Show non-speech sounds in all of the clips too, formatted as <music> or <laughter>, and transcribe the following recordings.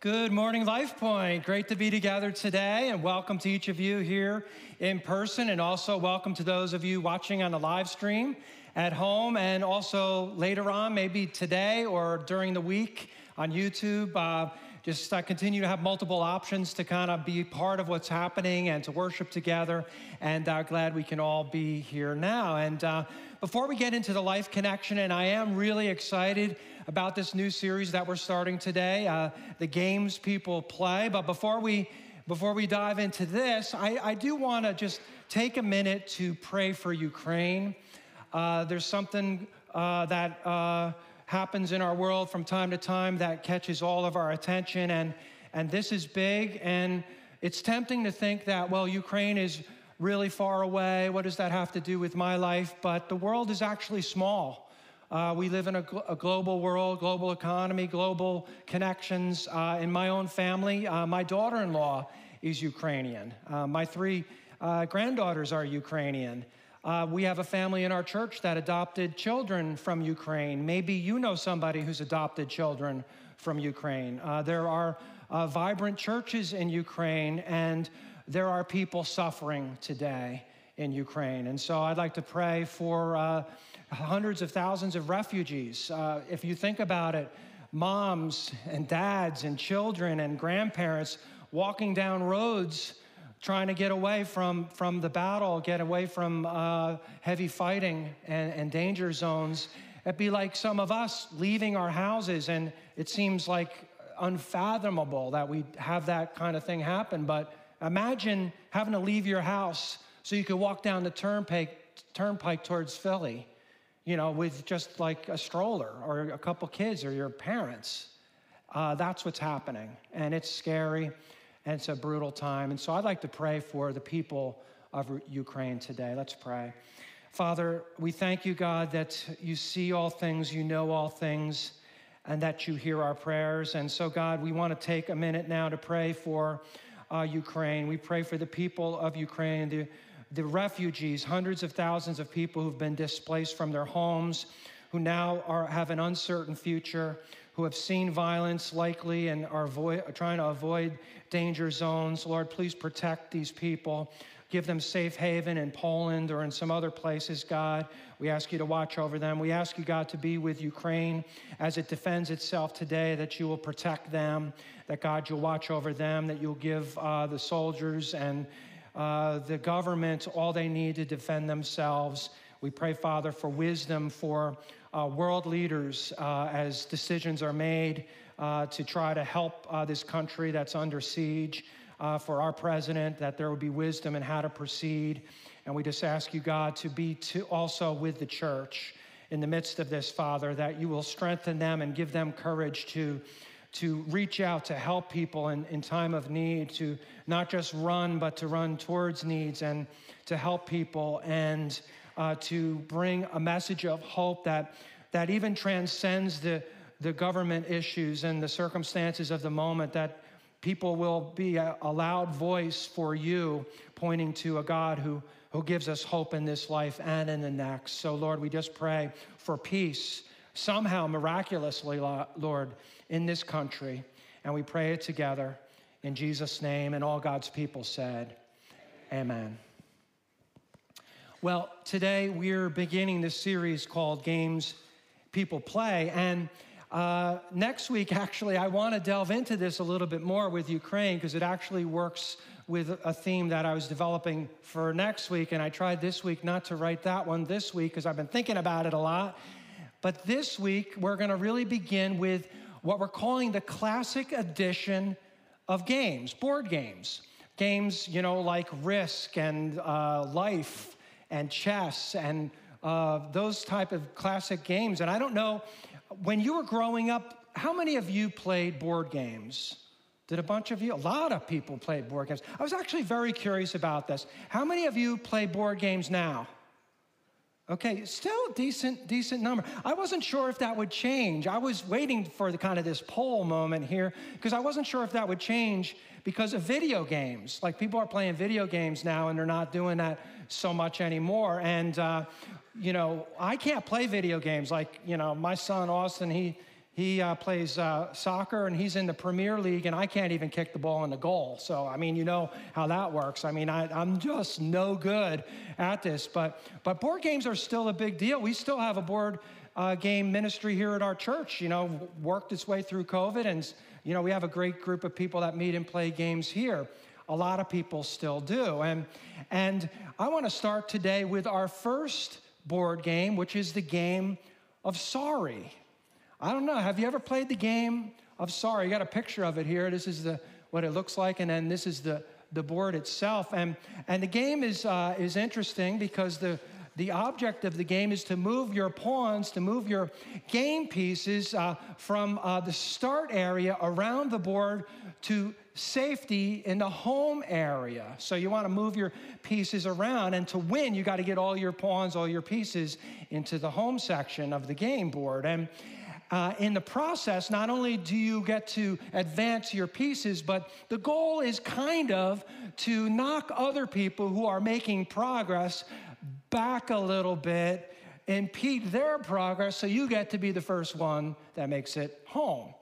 Good morning, Life Point. Great to be together today, and welcome to each of you here in person, and also welcome to those of you watching on the live stream at home, and also later on, maybe today or during the week on YouTube. Uh, just uh, continue to have multiple options to kind of be part of what's happening and to worship together. And uh, glad we can all be here now. And uh, before we get into the life connection, and I am really excited about this new series that we're starting today, uh, the games people play. But before we before we dive into this, I, I do want to just take a minute to pray for Ukraine. Uh, there's something uh, that uh, happens in our world from time to time that catches all of our attention, and and this is big. And it's tempting to think that well, Ukraine is really far away. What does that have to do with my life? But the world is actually small. Uh, we live in a, gl- a, global world, global economy, global connections. Uh, in my own family, uh, my daughter in law is Ukrainian. Uh, my three uh, granddaughters are Ukrainian. Uh, we have a family in our church that adopted children from Ukraine. Maybe you know somebody who's adopted children from Ukraine. there are vibrant churches in Ukraine, and there are people suffering today in Ukraine. And so I'd like to pray for hundreds of thousands of refugees. Uh, if you think about it, moms and dads and children and grandparents walking down roads trying to get away from, from the battle, get away from uh, heavy fighting and, and danger zones. It'd be like some of us leaving our houses, and it seems like unfathomable that we have that kind of thing happen. But imagine having to leave your house so you could walk down the turnpike, turnpike towards Philly you know, with just like a stroller or a couple kids or your parents. Uh, that's what's happening. And it's scary and it's a brutal time. And so I'd like to pray for the people of Ukraine today. Let's pray. Father, we thank you, God, that you see all things, you know all things, and that you hear our prayers. And so, God, we want to take a minute now to pray for uh, Ukraine. We pray for the people of Ukraine, the the refugees, hundreds of thousands of people who've been displaced from their homes, who now are, have an uncertain future, who have seen violence likely and are avoid, trying to avoid danger zones. Lord, please protect these people. Give them safe haven in Poland or in some other places, God. We ask you to watch over them. We ask you, God, to be with Ukraine as it defends itself today, that you will protect them, that, God, you'll watch over them, that you'll give uh, the soldiers and uh, the government all they need to defend themselves. We pray, Father, for wisdom for uh, world leaders uh, as decisions are made uh, to try to help uh, this country that's under siege. for our president, that there would be wisdom in how to proceed. And we just ask you, God, to be to also with the church in the midst of this, Father, that you will strengthen them and give them courage to to reach out to help people in, in time of need, to not just run, but to run towards needs and to help people and uh, to bring a message of hope that, that even transcends the, the government issues and the circumstances of the moment, that people will be a, a loud voice for you, pointing to a God who, who gives us hope in this life and in the next. So, Lord, we just pray for peace somehow miraculously, Lord, in this country. And we pray it together in Jesus' name. And all God's people said, Amen. Well, today we're beginning this series called Games People Play. And uh, next week, <laughs> actually, I want to delve into this a little bit more with Ukraine because it actually works with a theme that I was developing for next week. And I tried this week not to write that one this week because I've been thinking about it a lot. But this week, we're going to really begin with what we're calling the classic edition of games, board games. Games, you know, like Risk and uh, Life and Chess and uh, those type of classic games. And I don't know, when you were growing up, how many of you played board games? Did a bunch of you? A lot of people played board games. I was actually very curious about this. How many of you play board games now? Okay, still decent, decent number. I wasn't sure if that would change. I was waiting for the kind of this poll moment here because I wasn't sure if that would change because of video games. Like people are playing video games now and they're not doing that so much anymore. And, uh, you know, I can't play video games. Like, you know, my son Austin, he, he uh, plays uh, soccer and he's in the Premier League, and I can't even kick the ball in the goal. So, I mean, you know how that works. I mean, I, am just no good at this. But, but board games are still a big deal. We still have a board uh, game ministry here at our church, you know, worked its way through COVID. And, you know, we have a great group of people that meet and play games here. A lot of people still do. And, and I want to start today with our first board game, which is the game of sorry. I don't know. Have you ever played the game of sorry? You got a picture of it here. This is the what it looks like, and then this is the the board itself. And and the game is uh, is interesting because the the object of the game is to move your pawns, to move your game pieces uh, from uh, the start area around the board to safety in the home area. So you want to move your pieces around, and to win, you got to get all your pawns, all your pieces into the home section of the game board. And uh, in the process, not only do you get to advance your pieces, but the goal is kind of to knock other people who are making progress back a little bit, impede their progress, so you get to be the first one that makes it home.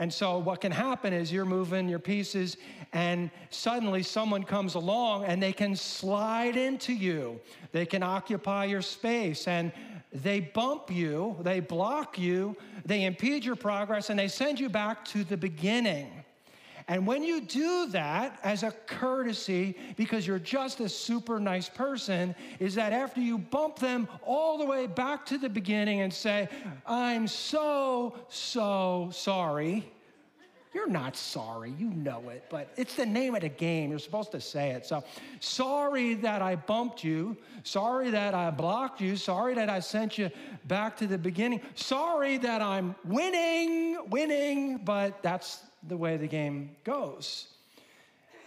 And so, what can happen is you're moving your pieces, and suddenly someone comes along and they can slide into you. They can occupy your space, and they bump you, they block you, they impede your progress, and they send you back to the beginning. And when you do that as a courtesy, because you're just a super nice person, is that after you bump them all the way back to the beginning and say, I'm so, so sorry, you're not sorry, you know it, but it's the name of the game. You're supposed to say it. So, sorry that I bumped you. Sorry that I blocked you. Sorry that I sent you back to the beginning. Sorry that I'm winning, winning, but that's the way the game goes.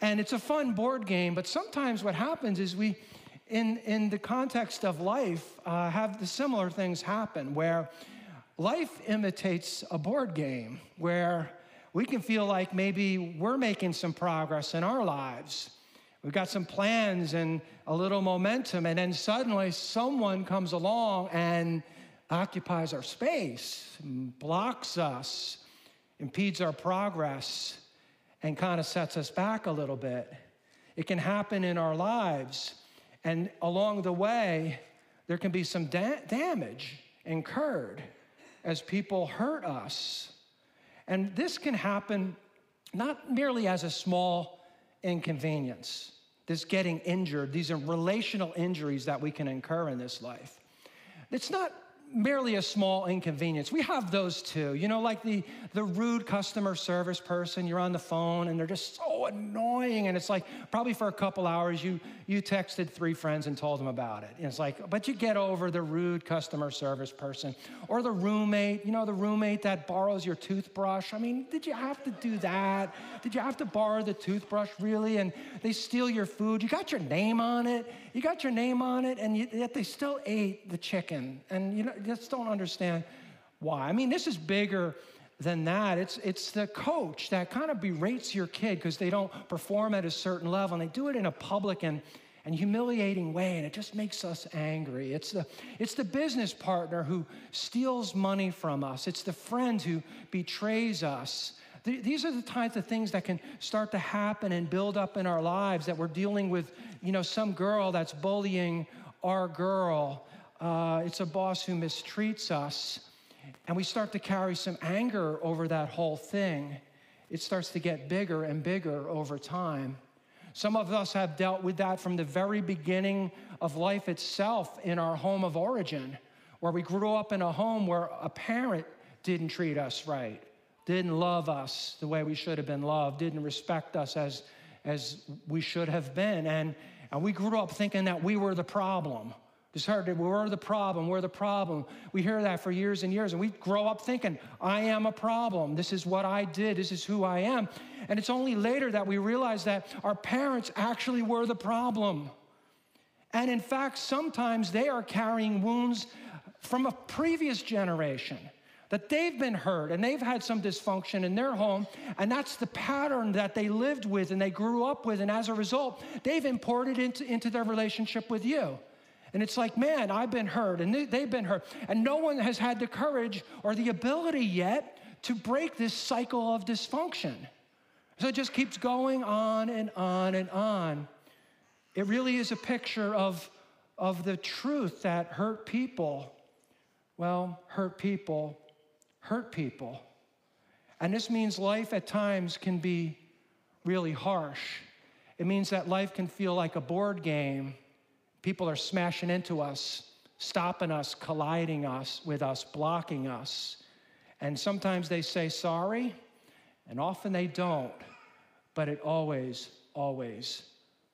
And it's a fun board game, but sometimes what happens is we, in, in the context of life, uh, have the similar things happen where life imitates a board game, where we can feel like maybe we're making some progress in our lives. We've got some plans and a little momentum, and then suddenly someone comes along and occupies our space, blocks us, impedes our progress, and kind of sets us back a little bit. It can happen in our lives, and along the way, there can be some da- damage incurred as people hurt us and this can happen not merely as a small inconvenience, this getting injured, these are relational injuries that we can incur in this life. It's not merely a small inconvenience. We have those too. You know, like the, the rude customer service person, you're on the phone and they're just so annoying. And it's like, probably for a couple hours, you, you texted three friends and told them about it. And it's like, but you get over the rude customer service person or the roommate, you know, the roommate that borrows your toothbrush. I mean, did you have to do that? Did you have to borrow the toothbrush really? And they steal your food. You got your name on it. You got your name on it, and yet they still ate the chicken. And you just don't understand why. I mean, this is bigger than that. It's, it's the coach that kind of berates your kid because they don't perform at a certain level, and they do it in a public and, and humiliating way, and it just makes us angry. It's the, it's the business partner who steals money from us, it's the friend who betrays us. These are the types of things that can start to happen and build up in our lives that we're dealing with, you know, some girl that's bullying our girl uh, it's a boss who mistreats us, and we start to carry some anger over that whole thing. It starts to get bigger and bigger over time. Some of us have dealt with that from the very beginning of life itself in our home of origin, where we grew up in a home where a parent didn't treat us right, didn't love us the way we should have been loved, didn't respect us as, as we should have been. And, and we grew up thinking that we were the problem. Just heard that we're the problem, we're the problem. We hear that for years and years, and we grow up thinking, I am a problem. This is what I did, this is who I am. And it's only later that we realize that our parents actually were the problem. And in fact, sometimes they are carrying wounds from a previous generation that they've been hurt and they've had some dysfunction in their home, and that's the pattern that they lived with and they grew up with, and as a result, they've imported into, into their relationship with you. And it's like, man, I've been hurt and they've been hurt. And no one has had the courage or the ability yet to break this cycle of dysfunction. So it just keeps going on and on and on. It really is a picture of, of the truth that hurt people, well, hurt people, hurt people. And this means life at times can be really harsh. It means that life can feel like a board game. People are smashing into us, stopping us, colliding us with us, blocking us. And sometimes they say sorry, and often they don't but it always, always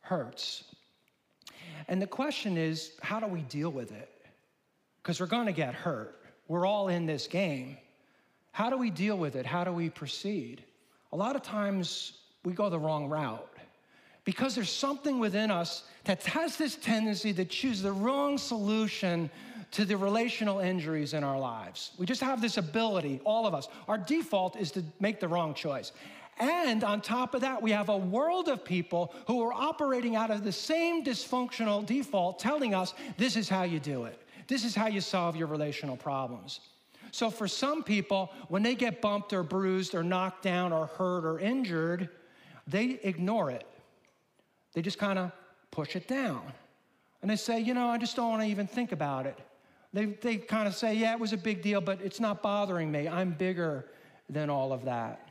hurts. And the question is, how do we deal with it? Because we're going to get hurt. We're all in this game. How do we deal with it? How do we proceed? A lot of times we go the wrong route because there's something within us that has this tendency to choose the wrong solution to the relational injuries in our lives. We just have this ability, all of us. Our default is to make the wrong choice. And on top of that, we have a world of people who are operating out of the same dysfunctional default, telling us this is how you do it. This is how you solve your relational problems. So, for some people, when they get bumped or bruised or knocked down or hurt or injured, they ignore it. They just kind of push it down. And they say, you know, I just don't want to even think about it. They, they kind of say, yeah, it was a big deal, but it's not bothering me. I'm bigger than all of that.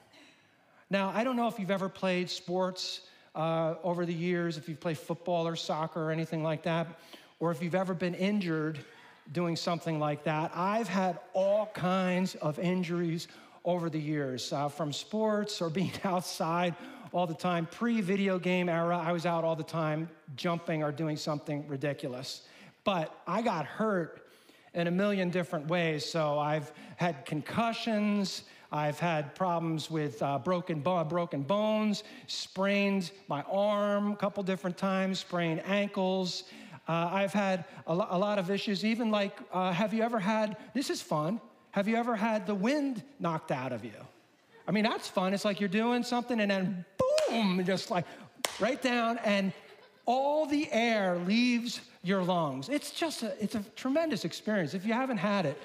Now, I don't know if you've ever played sports uh, over the years, if you've played football or soccer or anything like that, or if you've ever been injured doing something like that. I've had all kinds of injuries over the years, uh, from sports or being <laughs> outside all the time. Pre video game era, I was out all the time jumping or doing something ridiculous. But I got hurt in a million different ways. So I've had concussions, I've had problems with uh, broken, bo- broken bones, sprained my arm a couple different times, sprained ankles. Uh, I've had a, lo- a, lot of issues, even like, uh, have you ever had, this is fun, have you ever had the wind knocked out of you? I mean, that's fun. It's like you're doing something and then boom, just like right down, and all the air leaves your lungs. It's just a, it's a tremendous experience. If you haven't had it,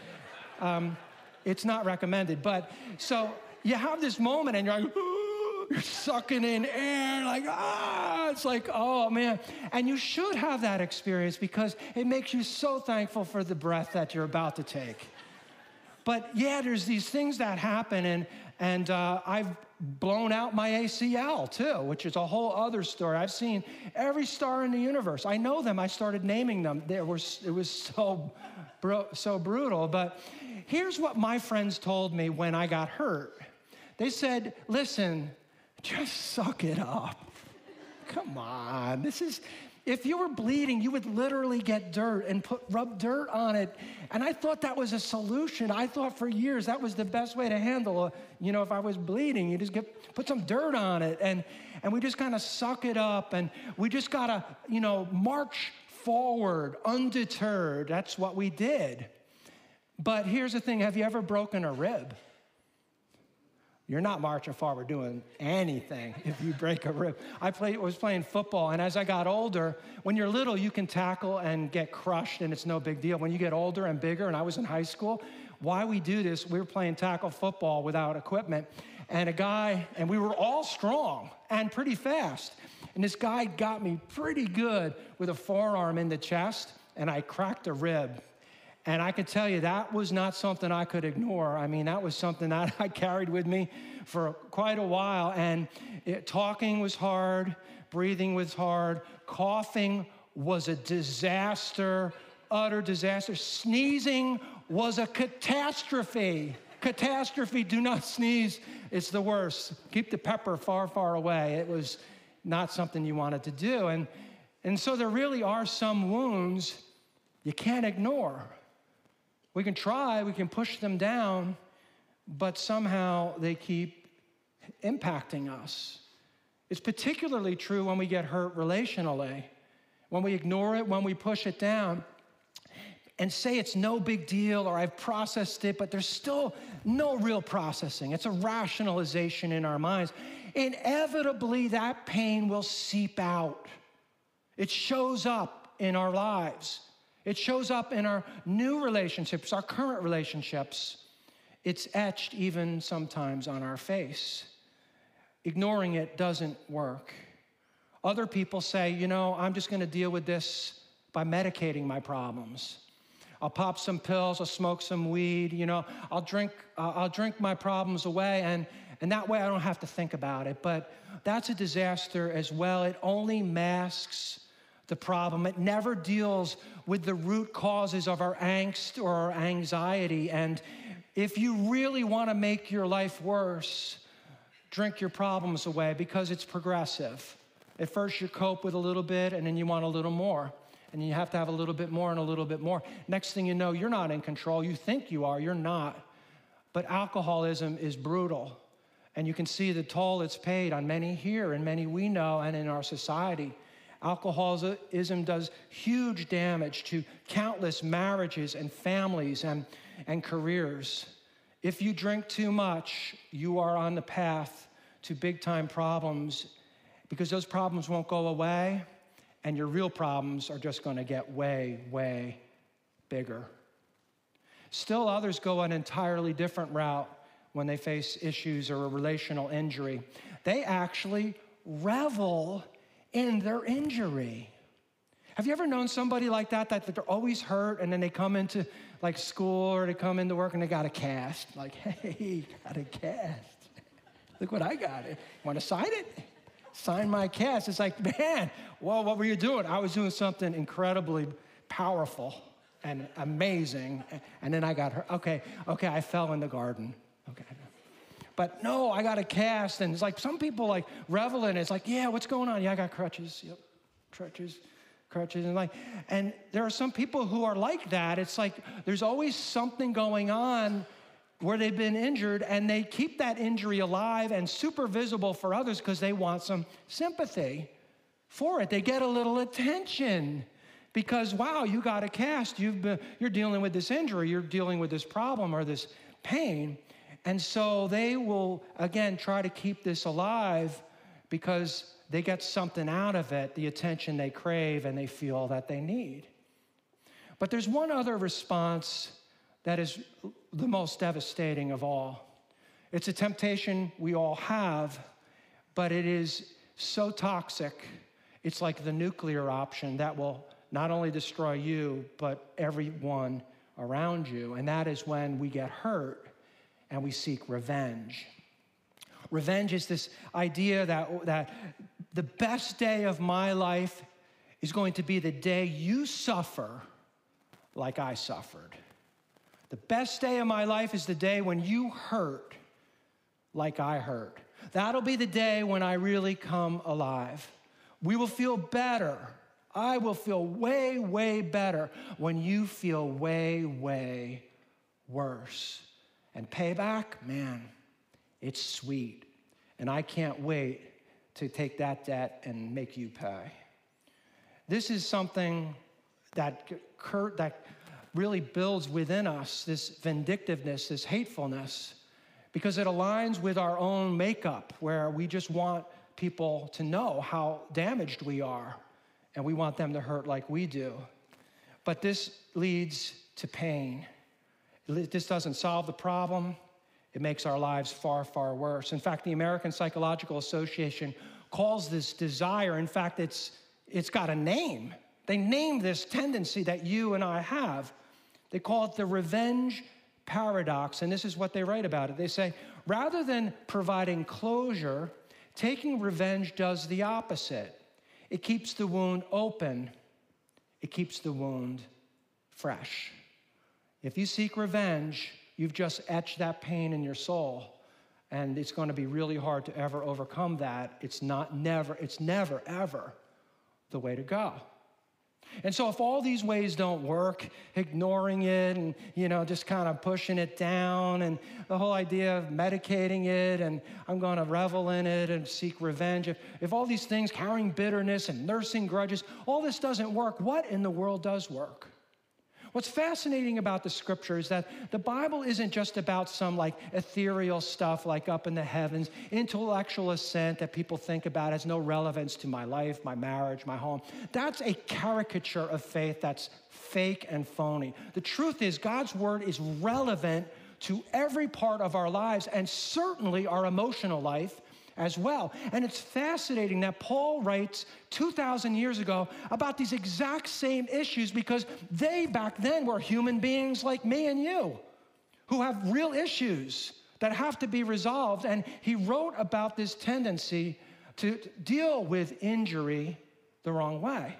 um, it's not recommended. But so you have this moment and you're like, you're sucking in air, like, ah, it's like, oh man. And you should have that experience because it makes you so thankful for the breath that you're about to take. But yeah, there's these things that happen, and, and uh, I've blown out my ACL too, which is a whole other story. I've seen every star in the universe. I know them. I started naming them. There was, it was so, so brutal. But Here's what my friends told me when I got hurt they said, listen, just suck it up. Come on. This is, if you were bleeding, you would literally get dirt and put rub dirt on it. And I thought that was a solution. I thought for years that was the best way to handle it. You know, if I was bleeding, you just get put some dirt on it. And and we just kind of suck it up and we just gotta, you know, march forward undeterred. That's what we did. But here's the thing have you ever broken a rib? You're not marching forward doing anything if you break a rib. I play, was playing football, and as I got older, when you're little, you can tackle and get crushed, and it's no big deal. When you get older and bigger, and I was in high school, why we do this, we were playing tackle football without equipment, and a guy, and we were all strong and pretty fast. And this guy got me pretty good with a forearm in the chest, and I cracked a rib and I can tell you that was not something I could ignore. I mean, that was something that <laughs> I carried with me for quite a while. And it, talking was hard, breathing was hard, coughing was a disaster, utter disaster. Sneezing was a catastrophe. Catastrophe, do not sneeze. It's the worst. Keep the pepper far, far away. It was not something you wanted to do. And, and so there really are some wounds you can't ignore. We can try, we can push them down, but somehow they keep impacting us. It's particularly true when we get hurt relationally, when we ignore it, when we push it down and say it's no big deal or I've processed it, but there's still no real processing. It's a rationalization in our minds. Inevitably, that pain will seep out. It shows up in our lives. It shows up in our new relationships, our current relationships. it's etched even sometimes on our face. Ignoring it doesn't work. Other people say, you know, I'm just going to deal with this by medicating my problems. I'll pop some pills, I'll smoke some weed, you know, I'll drink, uh, I'll drink my problems away, and, and that way I don't have to think about it. But that's a disaster as well. It only masks the problem, it never deals with the root causes of our angst or our anxiety. And if you really want to make your life worse, drink your problems away because it's progressive. At first, you cope with a little bit, and then you want a little more and you have to have a little bit more and a little bit more. Next thing you know, you're not in control. You think you are, you're not. But alcoholism is brutal. And you can see the toll it's paid on many here and many we know and in our society. Alcoholism does huge damage to countless marriages and families and, and careers. If you drink too much, you are on the path to big time problems because those problems won't go away and your real problems are just going to get way, way bigger. Still, others go an entirely different route when they face issues or a relational injury. They actually revel in their injury. Have you ever known somebody like that, that they're always hurt and then they come into like school or they come into work and they got a cast? Like, <laughs> hey, got a cast. Look what I got. Want to sign it? sign my cast. It's like, man, well, what were you doing? I was doing something incredibly powerful and amazing. And then I got hurt. Okay, okay, I fell in the garden. Okay. But no, I got a cast. And it's like some people like revel in it. It's like, yeah, what's going on? Yeah, I got crutches. Yep, crutches crutches and like and there are some people who are like that it's like there's always something going on where they've been injured and they keep that injury alive and super visible for others because they want some sympathy for it. They get a little attention because, wow, you got a cast. You've been, you're dealing with this injury, you're dealing with this problem or this pain. And so they will, again, try to keep this alive because they get something out of it, the attention they crave and they feel that they need. But there's one other response that is the most devastating of all. It's a temptation we all have, but it is so toxic. It's like the nuclear option that will not only destroy you, but everyone around you. And that is when we get hurt and we seek revenge. Revenge is this idea that, that the best day of my life is going to be the day you suffer like I suffered. The best day of my life is the day when you hurt like I hurt. That'll be the day when I really come alive. We will feel better. I will feel way, way better when you feel way, way worse. And payback, man, it's sweet. And I can't wait to take that debt and make you pay. This is something that, that really builds within us this vindictiveness, this hatefulness, because it aligns with our own makeup, where we just want people to know how damaged we are, and we want them to hurt like we do. But this leads to pain. This doesn't solve the problem, it makes our lives far, far worse. In fact, the American Psychological Association calls this desire, in fact, it's, it's got a name. They name this tendency that you and I have. They call it the revenge paradox, and this is what they write about it. They say, rather than providing closure, taking revenge does the opposite. It keeps the wound open, it keeps the wound fresh. If you seek revenge, you've just etched that pain in your soul. And it's going to be really hard to ever overcome that. It's not never, it's never, ever the way to go. And so if all these ways don't work, ignoring it and, you know, just kind of pushing it down and the whole idea of medicating it and I'm going to revel in it and seek revenge, if, if all these things, carrying bitterness and nursing grudges, all this doesn't work, what in the world does work? What's fascinating about the scripture is that the Bible isn't just about some like ethereal stuff like up in the heavens, intellectual assent that people think about has no relevance to my life, my marriage, my home. That's a caricature of faith that's fake and phony. The truth is, God's word is relevant to every part of our lives and certainly our emotional life as well. And it's fascinating that Paul writes 2,000 years ago about these exact same issues because they back then were human beings like me and you who have real issues that have to be resolved. And he wrote about this tendency to deal with injury the wrong way.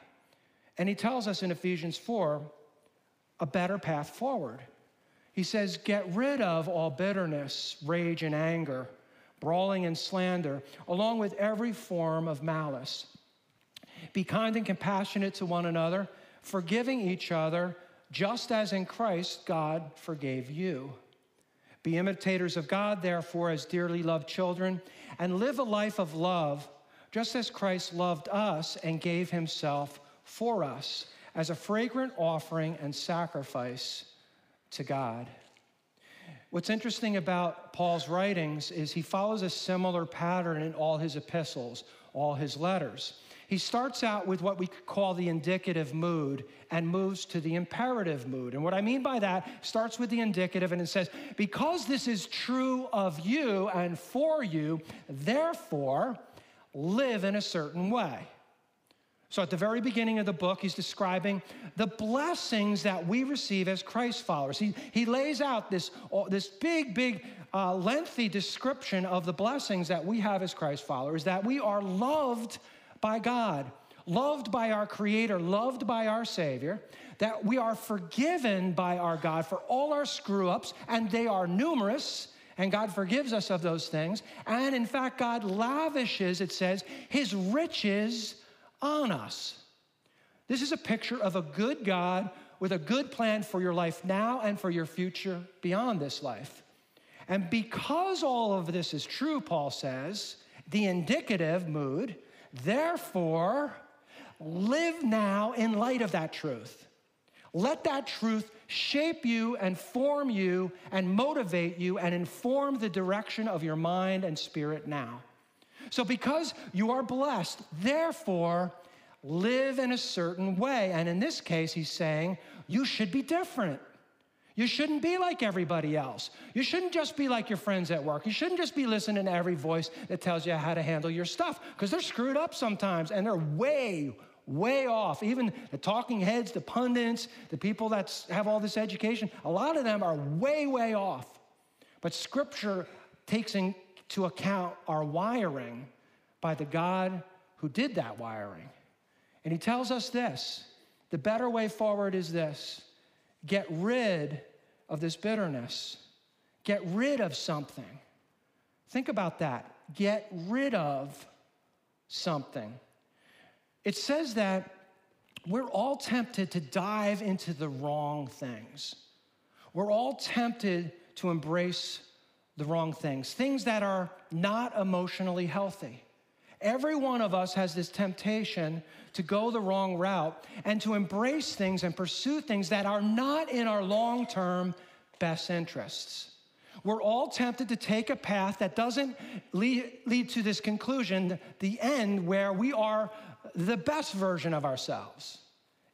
And he tells us in Ephesians 4 a better path forward. He says, Get rid of all bitterness, rage, and anger, brawling and slander, along with every form of malice. Be kind and compassionate to one another, forgiving each other, just as in Christ God forgave you. Be imitators of God, therefore, as dearly loved children, and live a life of love, just as Christ loved us and gave himself for us as a fragrant offering and sacrifice to God. What's interesting about Paul's writings is he follows a similar pattern in all his epistles, all his letters. He starts out with what we call the indicative mood and moves to the imperative mood. And what I mean by that starts with the indicative and it says, Because this is true of you and for you, therefore live in a certain way. So, at the very beginning of the book, he's describing the blessings that we receive as Christ followers. He, he lays out this, this big, big, uh, lengthy description of the blessings that we have as Christ followers, that we are loved by God, loved by our Creator, loved by our Savior, that we are forgiven by our God for all our screw ups, and they are numerous. And God forgives us of those things. And in fact, God lavishes, it says, his riches on us. This is a picture of a good God with a good plan for your life now and for your future beyond this life. And because all of this is true, Paul says, the indicative mood Therefore, live now in light of that truth. Let that truth shape you and form you and motivate you and inform the direction of your mind and spirit now. So, because you are blessed, therefore, live in a certain way. And in this case, he's saying you should be different. You shouldn't be like everybody else. You shouldn't just be like your friends at work. You shouldn't just be listening to every voice that tells you how to handle your stuff because they're screwed up sometimes and they're way, way off. Even the talking heads, the pundits, the people that have all this education, a lot of them are way, way off. But Scripture takes into account our wiring by the God who did that wiring. And He tells us this the better way forward is this get rid of this bitterness. Get rid of something. Think about that. Get rid of something. It says that we're all tempted to dive into the wrong things. We're all tempted to embrace the wrong things, things that are not emotionally healthy. Every one of us has this temptation to go the wrong route and to embrace things and pursue things that are not in our long term best interests. We're all tempted to take a path that doesn't lead, lead to this conclusion, the end, where we are the best version of ourselves.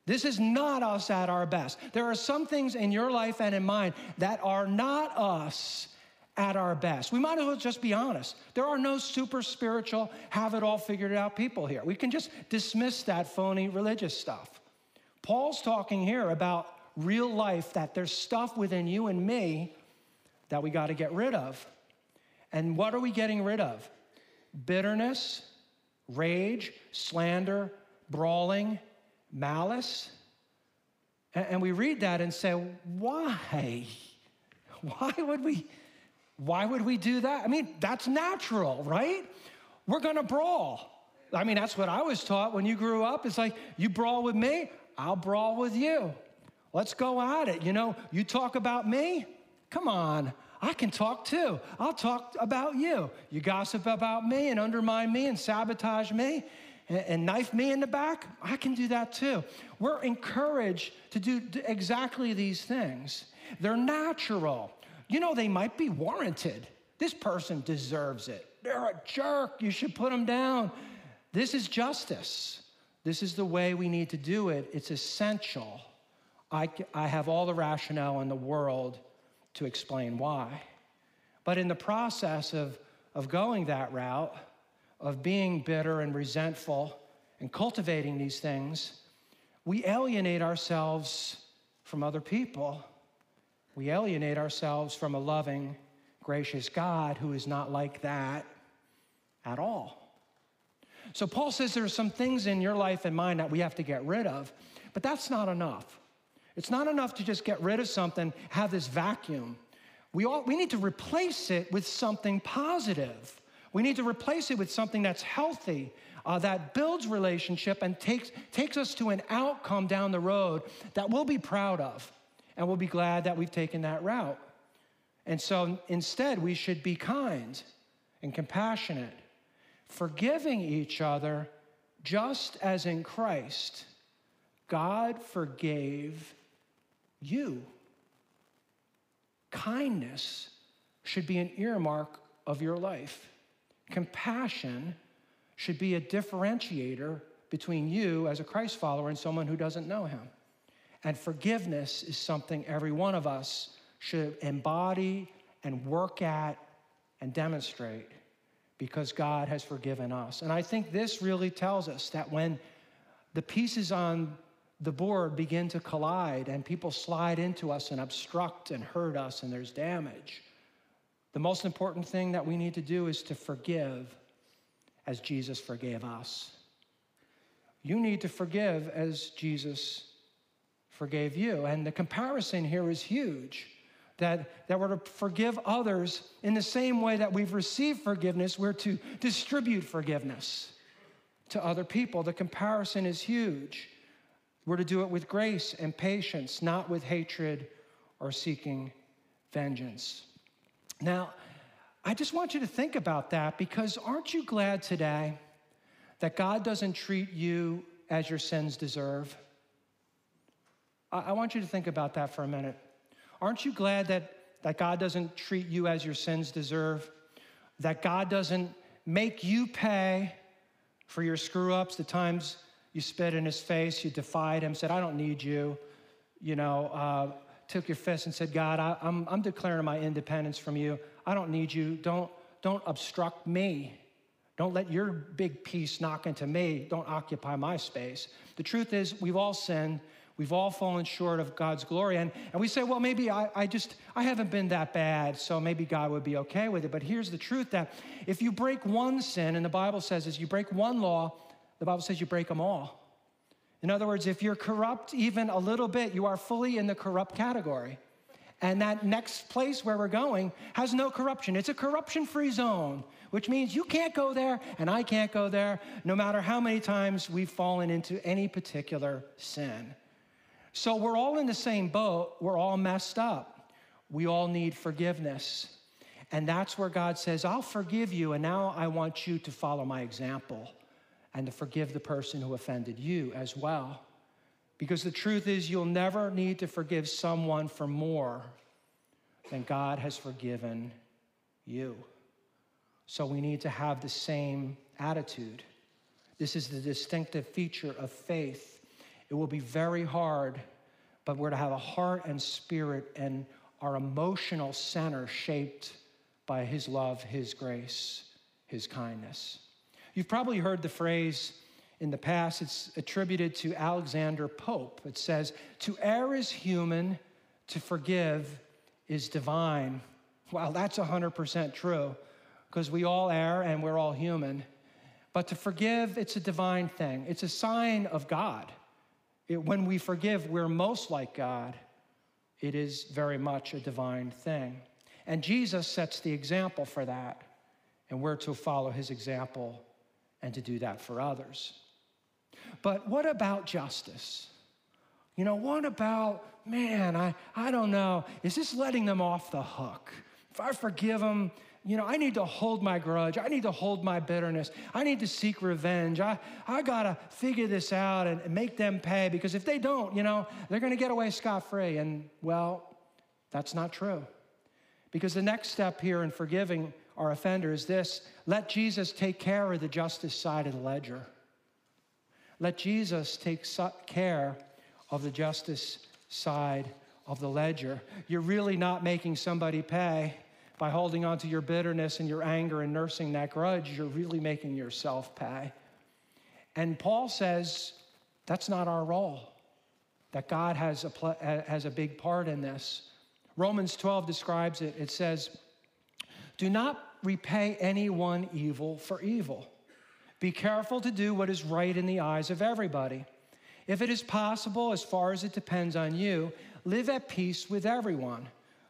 This is not us at our best. There are some things in your life and in mine that are not us at our best. We might as well just be honest. There are no super spiritual, have it all figured out people here. We can just dismiss that phony religious stuff. Paul's talking here about real life that there's stuff within you and me that we got to get rid of. And what are we getting rid of? Bitterness, rage, slander, brawling, malice. And we read that and say, why? <laughs> Why would we why would we do that? I mean, that's natural, right? We're gonna brawl. I mean, that's what I was taught when you grew up. It's like, you brawl with me, I'll brawl with you. Let's go at it. You know, you talk about me, come on, I can talk too. I'll talk about you. You gossip about me and undermine me and sabotage me and, knife me in the back, I can do that too. We're encouraged to do exactly these things. They're natural you know, they might be warranted. This person deserves it. They're a jerk. You should put them down. This is justice. This is the way we need to do it. It's essential. I, I have all the rationale in the world to explain why. But in the process of, of going that route, of being bitter and resentful and cultivating these things, we alienate ourselves from other people. We alienate ourselves from a loving, gracious God who is not like that at all. So, Paul says there are some things in your life and mine that we have to get rid of, but that's not enough. It's not enough to just get rid of something, have this vacuum. We, all, we need to replace it with something positive. We need to replace it with something that's healthy, uh, that builds relationship and takes, takes us to an outcome down the road that we'll be proud of. And we'll be glad that we've taken that route. And so instead, we should be kind and compassionate, forgiving each other just as in Christ, God forgave you. Kindness should be an earmark of your life. Compassion should be a differentiator between you as a Christ follower and someone who doesn't know him. And forgiveness is something every one of us should embody and work at and demonstrate because God has forgiven us. And I think this really tells us that when the pieces on the board begin to collide and people slide into us and obstruct and hurt us and there's damage, the most important thing that we need to do is to forgive as Jesus forgave us. You need to forgive as Jesus forgave you. And the comparison here is huge. That, that we're to forgive others in the same way that we've received forgiveness, we're to distribute forgiveness to other people. The comparison is huge. We're to do it with grace and patience, not with hatred or seeking vengeance. Now, I just want you to think about that because aren't you glad today that God doesn't treat you as your sins deserve? I, want you to think about that for a minute. Aren't you glad that, that God doesn't treat you as your sins deserve? That God doesn't make you pay for your screw ups, the times you spit in his face, you defied him, said, I don't need you, you know, uh, took your fist and said, God, I, I'm, I'm declaring my independence from you. I don't need you. Don't, don't obstruct me. Don't let your big piece knock into me. Don't occupy my space. The truth is, we've all sinned. We've all fallen short of God's glory. And, and we say, well, maybe I, I just, I haven't been that bad, so maybe God would be okay with it. But here's the truth that if you break one sin, and the Bible says is you break one law, the Bible says you break them all. In other words, if you're corrupt even a little bit, you are fully in the corrupt category. And that next place where we're going has no corruption. It's a corruption free zone, which means you can't go there and I can't go there, no matter how many times we've fallen into any particular sin. So we're all in the same boat. We're all messed up. We all need forgiveness. And that's where God says, I'll forgive you, and now I want you to follow my example and to forgive the person who offended you as well. Because the truth is, you'll never need to forgive someone for more than God has forgiven you. So we need to have the same attitude. This is the distinctive feature of faith. It will be very hard, but we're to have a heart and spirit and our emotional center shaped by His love, His grace, His kindness. You've probably heard the phrase in the past, it's attributed to Alexander Pope. It says, To err is human, to forgive is divine. Well, that's 100% true because we all err and we're all human. But to forgive, it's a divine thing, it's a sign of God. It, when we forgive, we're most like God. It is very much a divine thing. And Jesus sets the example for that, and we're to follow his example and to do that for others. But what about justice? You know, what about, man, I, I don't know, is this letting them off the hook? If I forgive them, you know, I need to hold my grudge. I need to hold my bitterness. I need to seek revenge. I, I got to figure this out and, and make them pay because if they don't, you know, they're going to get away scot free. And, well, that's not true. Because the next step here in forgiving our offender is this let Jesus take care of the justice side of the ledger. Let Jesus take care of the justice side of the ledger. You're really not making somebody pay by holding on to your bitterness and your anger and nursing that grudge. You're really making yourself pay. And Paul says that's not our role, that God has a, pl- has a big part in this. Romans 12 describes it. It says, Do not repay anyone evil for evil. Be careful to do what is right in the eyes of everybody. If it is possible, as far as it depends on you, live at peace with everyone.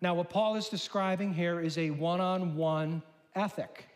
Now, what Paul is describing here is a one on one ethic.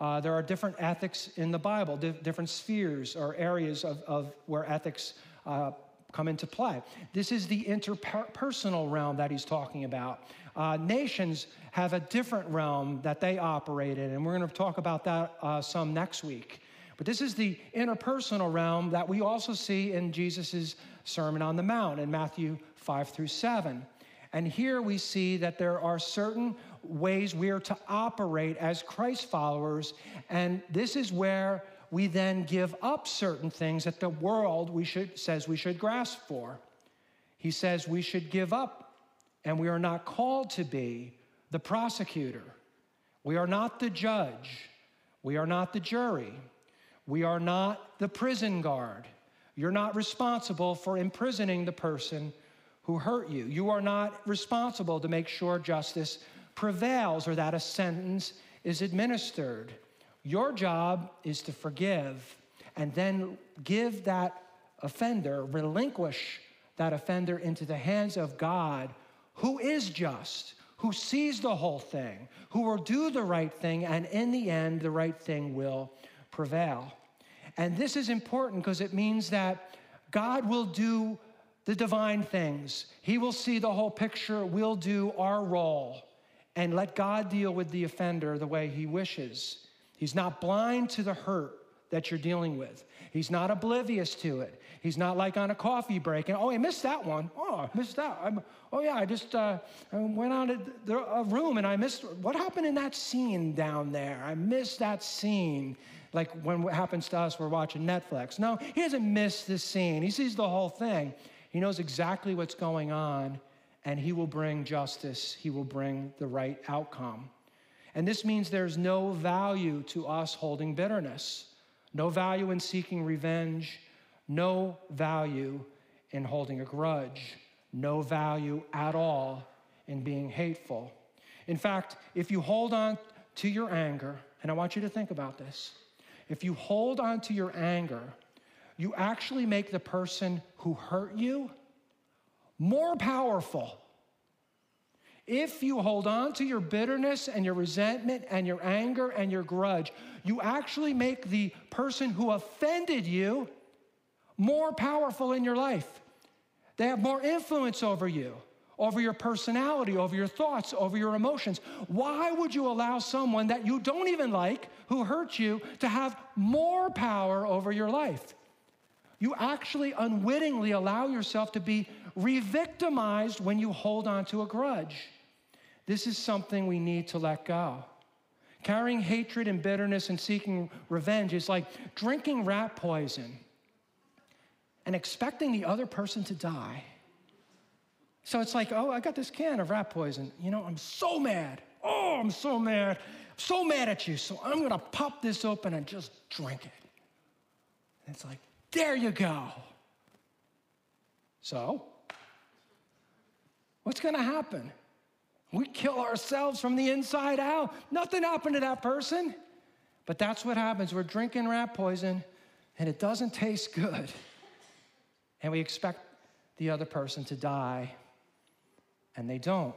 Uh, there are different ethics in the Bible, di- different spheres or areas of, of where ethics uh, come into play. This is the interpersonal realm that he's talking about. Uh, nations have a different realm that they operate in, and we're going to talk about that uh, some next week. But this is the interpersonal realm that we also see in Jesus' Sermon on the Mount in Matthew 5 through 7. And here we see that there are certain ways we are to operate as Christ followers. And this is where we then give up certain things that the world we should, says we should grasp for. He says we should give up, and we are not called to be the prosecutor. We are not the judge. We are not the jury. We are not the prison guard. You're not responsible for imprisoning the person who hurt you. You are not responsible to make sure justice prevails or that a sentence is administered. Your job is to forgive and then give that offender, relinquish that offender into the hands of God, who is just, who sees the whole thing, who will do the right thing, and in the end, the right thing will prevail. And this is important because it means that God will do the divine things. He will see the whole picture. We'll do our role and let God deal with the offender the way He wishes. He's not blind to the hurt that you're dealing with. He's not oblivious to it. He's not like on a coffee break and, oh, I missed that one. Oh, I missed that. I'm, oh, yeah, I just uh, I went out of a room and I missed what happened in that scene down there. I missed that scene like when what happens to us, we're watching Netflix. No, he doesn't miss the scene. He sees the whole thing. He knows exactly what's going on, and he will bring justice. He will bring the right outcome. And this means there's no value to us holding bitterness, no value in seeking revenge, no value in holding a grudge, no value at all in being hateful. In fact, if you hold on to your anger, and I want you to think about this, if you hold on to your anger, you actually make the person who hurt you more powerful. If you hold on to your bitterness and your resentment and your anger and your grudge, you actually make the person who offended you more powerful in your life. They have more influence over you over your personality, over your thoughts, over your emotions. Why would you allow someone that you don't even like, who hurt you, to have more power over your life? You actually unwittingly allow yourself to be re victimized when you hold on to a grudge. This is something we need to let go. Carrying hatred and bitterness and seeking revenge is like drinking rat poison and expecting the other person to die. So it's like, oh, I got this can of rat poison. You know, I'm so mad. Oh, I'm so mad. I'm so mad at you. So I'm going to pop this open and just drink it. And it's like, there you go. So, what's going to happen? We kill ourselves from the inside out. Nothing happened to that person. But that's what happens. We're drinking rat poison and it doesn't taste good. And we expect the other person to die and they don't.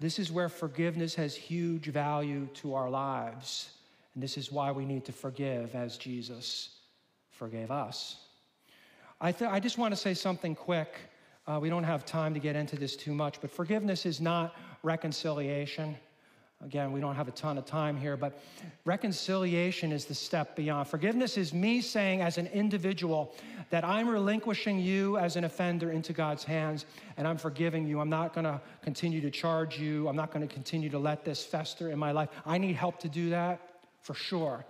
This is where forgiveness has huge value to our lives. And this is why we need to forgive as Jesus forgave us. I, th- I just want to say something quick Uh, we don't have time to get into this too much, but forgiveness is not reconciliation. Again, we don't have a ton of time here, but reconciliation is the step beyond. Forgiveness is me saying, as an individual, that I'm relinquishing you as an offender into God's hands and I'm forgiving you. I'm not going to continue to charge you. I'm not going to continue to let this fester in my life. I need help to do that, for sure.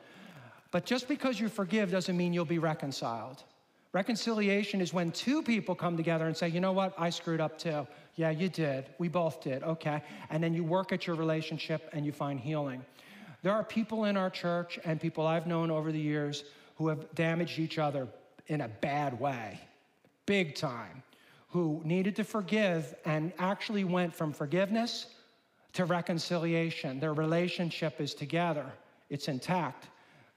But just because you forgive doesn't mean you'll be reconciled. Reconciliation is when two people come together and say, you know what, I screwed up too. Yeah, you did. We both did. Okay. And then you work at your relationship and you find healing. There are people in our church and people I've known over the years who have damaged each other in a bad way, big time, who needed to forgive and actually went from forgiveness to reconciliation. Their relationship is together, it's intact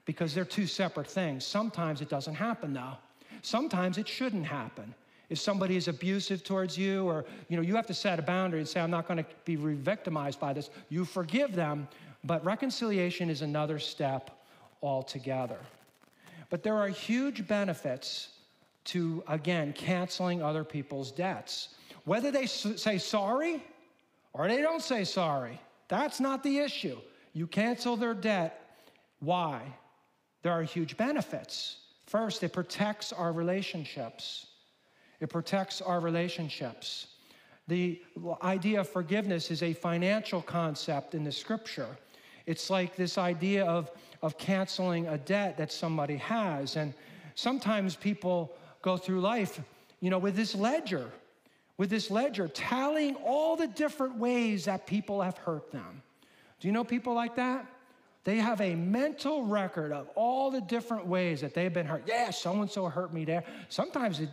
because they're two separate things. Sometimes it doesn't happen though. Sometimes it shouldn't happen. If somebody is abusive towards you, or you know, you have to set a boundary and say, I'm not going to be re-victimized by this. You forgive them, but reconciliation is another step altogether. But there are huge benefits to, again, canceling other people's debts. Whether they say sorry or they don't say sorry, that's not the issue. You cancel their debt. Why? There are huge benefits. First, it protects our relationships. It protects our relationships. The idea of forgiveness is a financial concept in the scripture. It's like this idea of, of canceling a debt that somebody has. And sometimes people go through life, you know, with this ledger, with this ledger, tallying all the different ways that people have hurt them. Do you know people like that? They have a mental record of all the different ways that they've been hurt. Yeah, so and so hurt me there. Sometimes it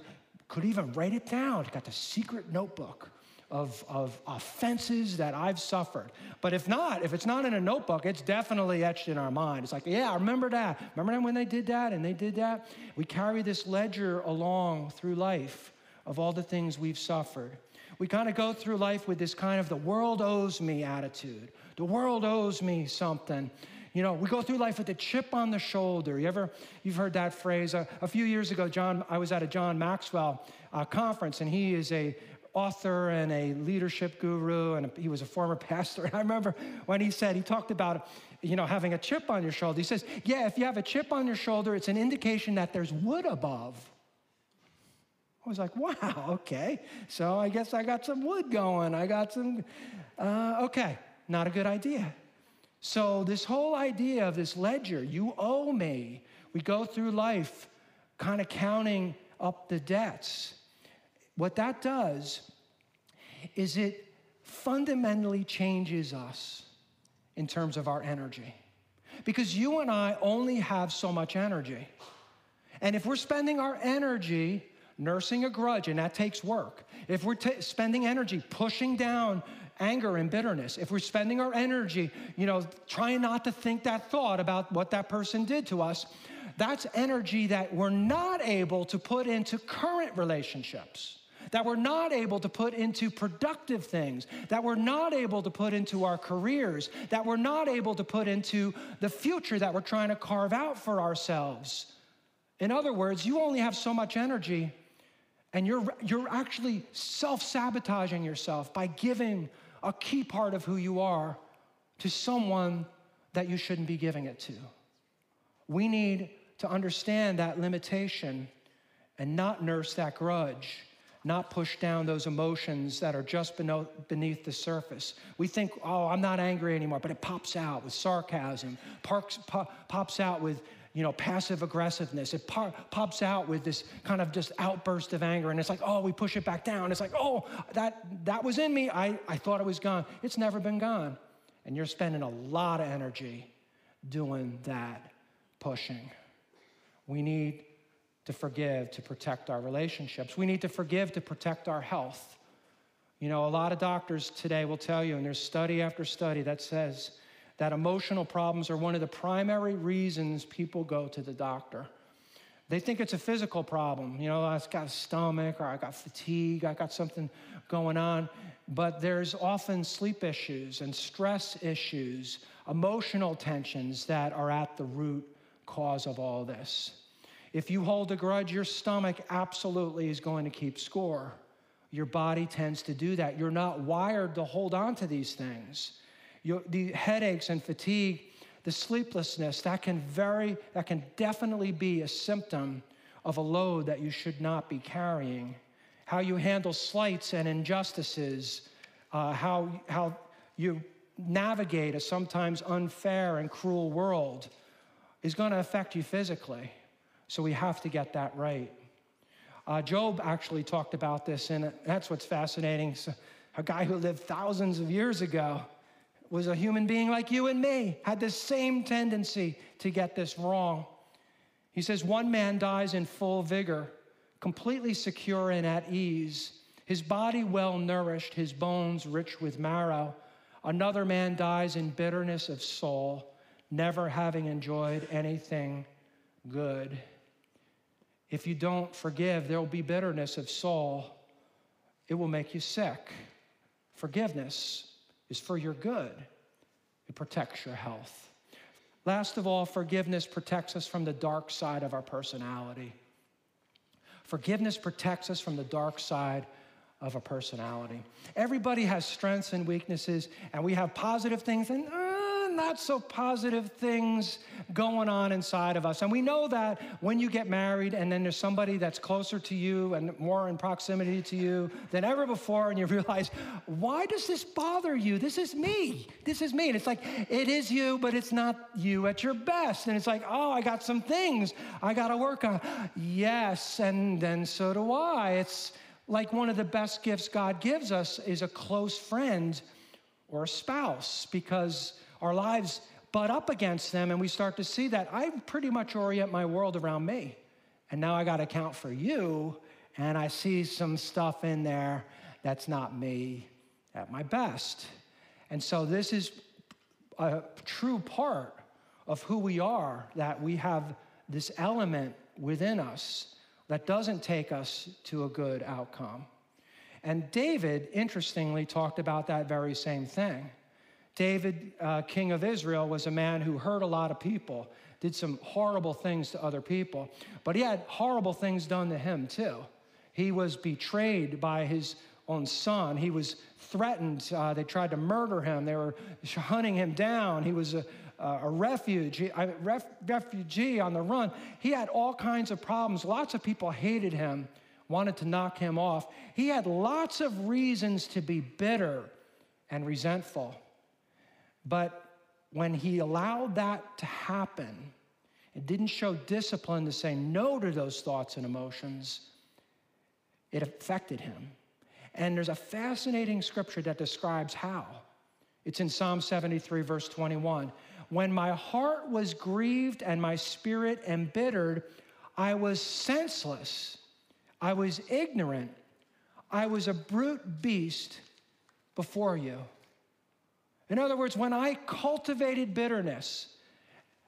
could even write it down. It's got the secret notebook of, of offenses that I've suffered. But if not, if it's not in a notebook, it's definitely etched in our mind. It's like, yeah, I remember that. Remember when they did that and they did that? We carry this ledger along through life of all the things we've suffered. We kind of go through life with this kind of the world owes me attitude. The world owes me something. You know, we go through life with a chip on the shoulder. You ever, you've heard that phrase. Uh, a few years ago, John, I was at a John Maxwell uh, conference, and he is a author and a leadership guru, and he was a former <laughs> pastor. And I remember when he said, he talked about, you know, having a chip on your shoulder. He says, yeah, if you have a chip on your shoulder, it's an indication that there's wood above. I was like, wow, <laughs> okay. So I guess I got some wood going. I got some, uh, okay, not a good idea. So, this whole idea of this ledger, you owe me, we go through life kind of counting up the debts. What that does is it fundamentally changes us in terms of our energy. Because you and I only have so much energy. And if we're spending our energy nursing a grudge, and that takes work, if we're t- spending energy pushing down anger and bitterness, if we're spending our energy, you know, trying not to think that thought about what that person did to us, that's energy that we're not able to put into current relationships, that we're not able to put into productive things, that we're not able to put into our careers, that we're not able to put into the future that we're trying to carve out for ourselves. In other words, you only have so much energy, and you're, you're actually self sabotaging yourself by giving a key part of who you are to someone that you shouldn't be giving it to. We need to understand that limitation and not nurse that grudge, not push down those emotions that are just beneath the surface. We think, oh, I'm not angry anymore, but it pops out with sarcasm, parks, pops out with you know, passive aggressiveness. It pops out with this kind of just outburst of anger, and it's like, oh, we push it back down. It's like, oh, that that was in me. I, I thought it was gone. It's never been gone. And you're spending a lot of energy doing that pushing. We need to forgive to protect our relationships. We need to forgive to protect our health. You know, a lot of doctors today will tell you, and there's study after study that says that emotional problems are one of the primary reasons people go to the doctor. They think it's a physical problem. You know, I've got a stomach or I got fatigue, I got something going on. But there's often sleep issues and stress issues, emotional tensions that are at the root cause of all this. If you hold a grudge, your stomach absolutely is going to keep score. your body tends to do that. You're not wired to hold on to these things. You, the headaches and fatigue, the sleeplessness, that can very, that can definitely be a symptom of a load that you should not be carrying. How you handle slights and injustices, uh, how, how you navigate a sometimes unfair and cruel world is going to affect you physically. So we have to get that right. Uh, Job actually talked about this, and that's what's fascinating. So a guy who lived thousands of years ago was a human being like you and me, had the same tendency to get this wrong. He says, One man dies in full vigor, completely secure and at ease, his body well nourished, his bones rich with marrow. Another man dies in bitterness of soul, never having enjoyed anything good. If you don't forgive, there will be bitterness of soul. It will make you sick. Forgiveness is for your good, it protects your health. Last of all, forgiveness protects us from the dark side of our personality. Forgiveness protects us from the dark side of a personality. Everybody has strengths and weaknesses, and we have positive things and not so positive things going on inside of us. And we know that when you get married and then there's somebody that's closer to you and more in proximity to you than ever before, and you <laughs> realize, why does this bother you? This is me. This is me. And it's like, it is you, but it's not you at your best. And it's like, oh, I got some things I got to work on. Yes, and then so do I. It's, like one of the best gifts God gives us is a close friend or a spouse because our lives butt up against them and we start to see that I pretty much orient my world around me. And now I got to account for you and I see some stuff in there that's not me at my best. And so this is a true part of who we are that we have this element within us that doesn't take us to a good outcome. And David, interestingly, talked about that very same thing. David, uh, king of Israel, was a man who hurt a lot of people, did some horrible things to other people, but he had horrible things done to him too. He was betrayed by his own son. He was threatened. Uh, they tried to murder him. They were hunting him down. He was a, a refugee, a ref, refugee on the run. He had all kinds of problems. Lots of people hated him, wanted to knock him off. He had lots of reasons to be bitter and resentful. But when he allowed that to happen, it didn't show discipline to say no to those thoughts and emotions, it affected him. And there's a fascinating scripture that describes how. It's in Psalm 73, verse 21. When my heart was grieved and my spirit embittered, I was senseless. I was ignorant. I was a brute beast before you. In other words, when I cultivated bitterness,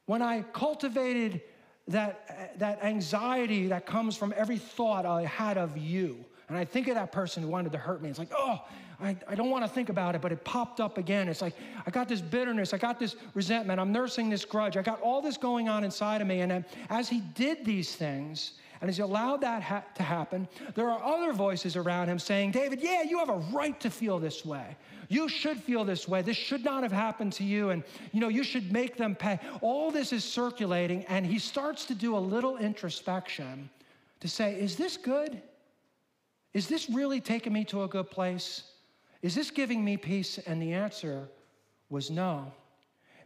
when I cultivated that, that anxiety that comes from every thought I had of you, and I think of that person who wanted to hurt me, it's like, oh, I, I don't want to think about it, but it popped up again. It's like, I got this bitterness, I got this resentment, I'm nursing this grudge, I got all this going on inside of me. And as he did these things, and as he allowed that ha- to happen, there are other voices around him saying, David, yeah, you have a right to feel this way. You should feel this way. This should not have happened to you. And, you know, you should make them pay. All this is circulating, and he starts to do a little introspection to say, is this good? Is this really taking me to a good place? Is this giving me peace? And the answer was no.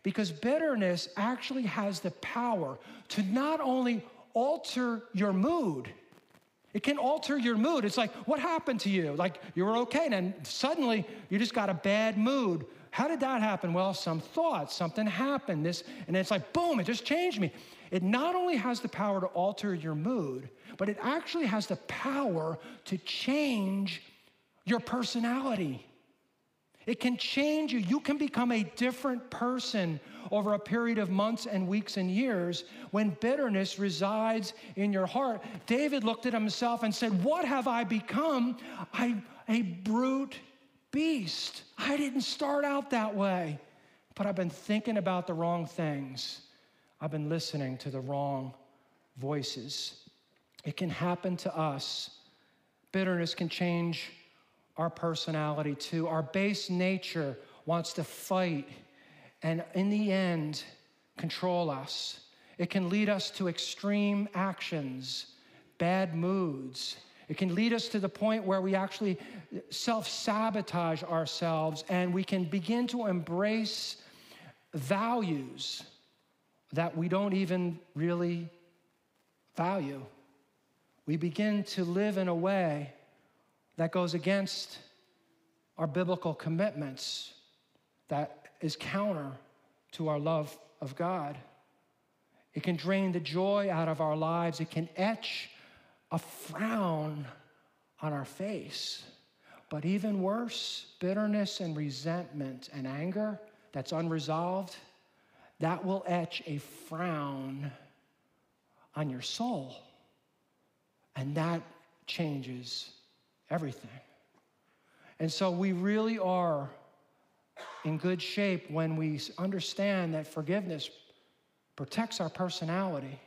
Because bitterness actually has the power to not only alter your mood, it can alter your mood. It's like, what happened to you? Like, you were okay, and then suddenly you just got a bad mood. How did that happen? Well, some thought, something happened. This, and it's like, boom, it just changed me. It not only has the power to alter your mood, but it actually has the power to change your personality. It can change you. You can become a different person over a period of months and weeks and years when bitterness resides in your heart. David looked at himself and said, What have I become? I'm a brute beast. I didn't start out that way, but I've been thinking about the wrong things. I've been listening to the wrong voices. It can happen to us. Bitterness can change our personality too. Our base nature wants to fight and, in the end, control us. It can lead us to extreme actions, bad moods. It can lead us to the point where we actually self sabotage ourselves and we can begin to embrace values that we don't even really value. We begin to live in a way that goes against our biblical commitments, that is counter to our love of God. It can drain the joy out of our lives. It can etch a frown on our face. But even worse, bitterness and resentment and anger that's unresolved, that will etch a frown on your soul. And that changes everything. And so we really are in good shape when we understand that forgiveness protects our personality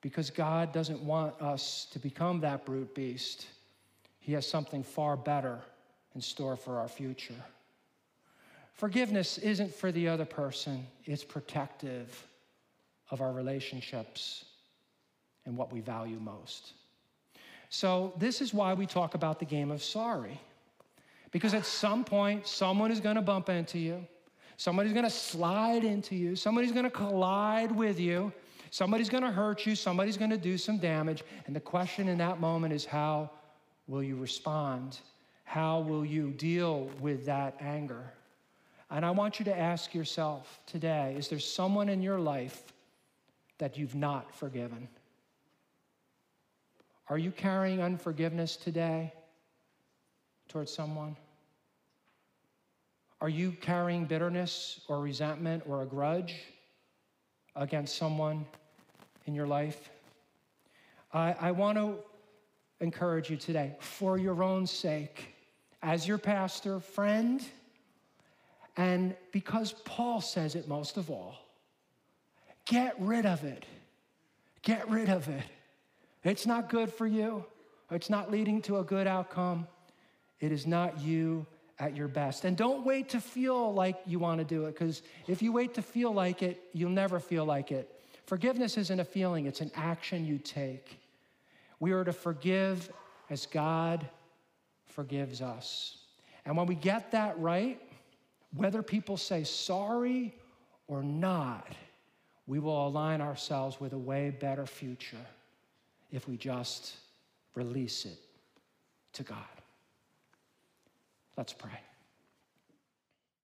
because God doesn't want us to become that brute beast. He has something far better in store for our future. Forgiveness isn't for the other person, it's protective of our relationships and what we value most. So, this is why we talk about the game of sorry. Because at some point, someone is going to bump into you, somebody's going to slide into you, somebody's going to collide with you, somebody's going to hurt you, somebody's going to do some damage. And the question in that moment is how will you respond? How will you deal with that anger? And I want you to ask yourself today is there someone in your life that you've not forgiven? Are you carrying unforgiveness today towards someone? Are you carrying bitterness or resentment or a grudge against someone in your life? I, I want to encourage you today, for your own sake, as your pastor, friend, and because Paul says it most of all, get rid of it. Get rid of it. It's not good for you. It's not leading to a good outcome. It is not you at your best. And don't wait to feel like you want to do it, because if you wait to feel like it, you'll never feel like it. Forgiveness isn't a feeling, it's an action you take. We are to forgive as God forgives us. And when we get that right, whether people say sorry or not, we will align ourselves with a way better future if we just release it to God. Let's pray.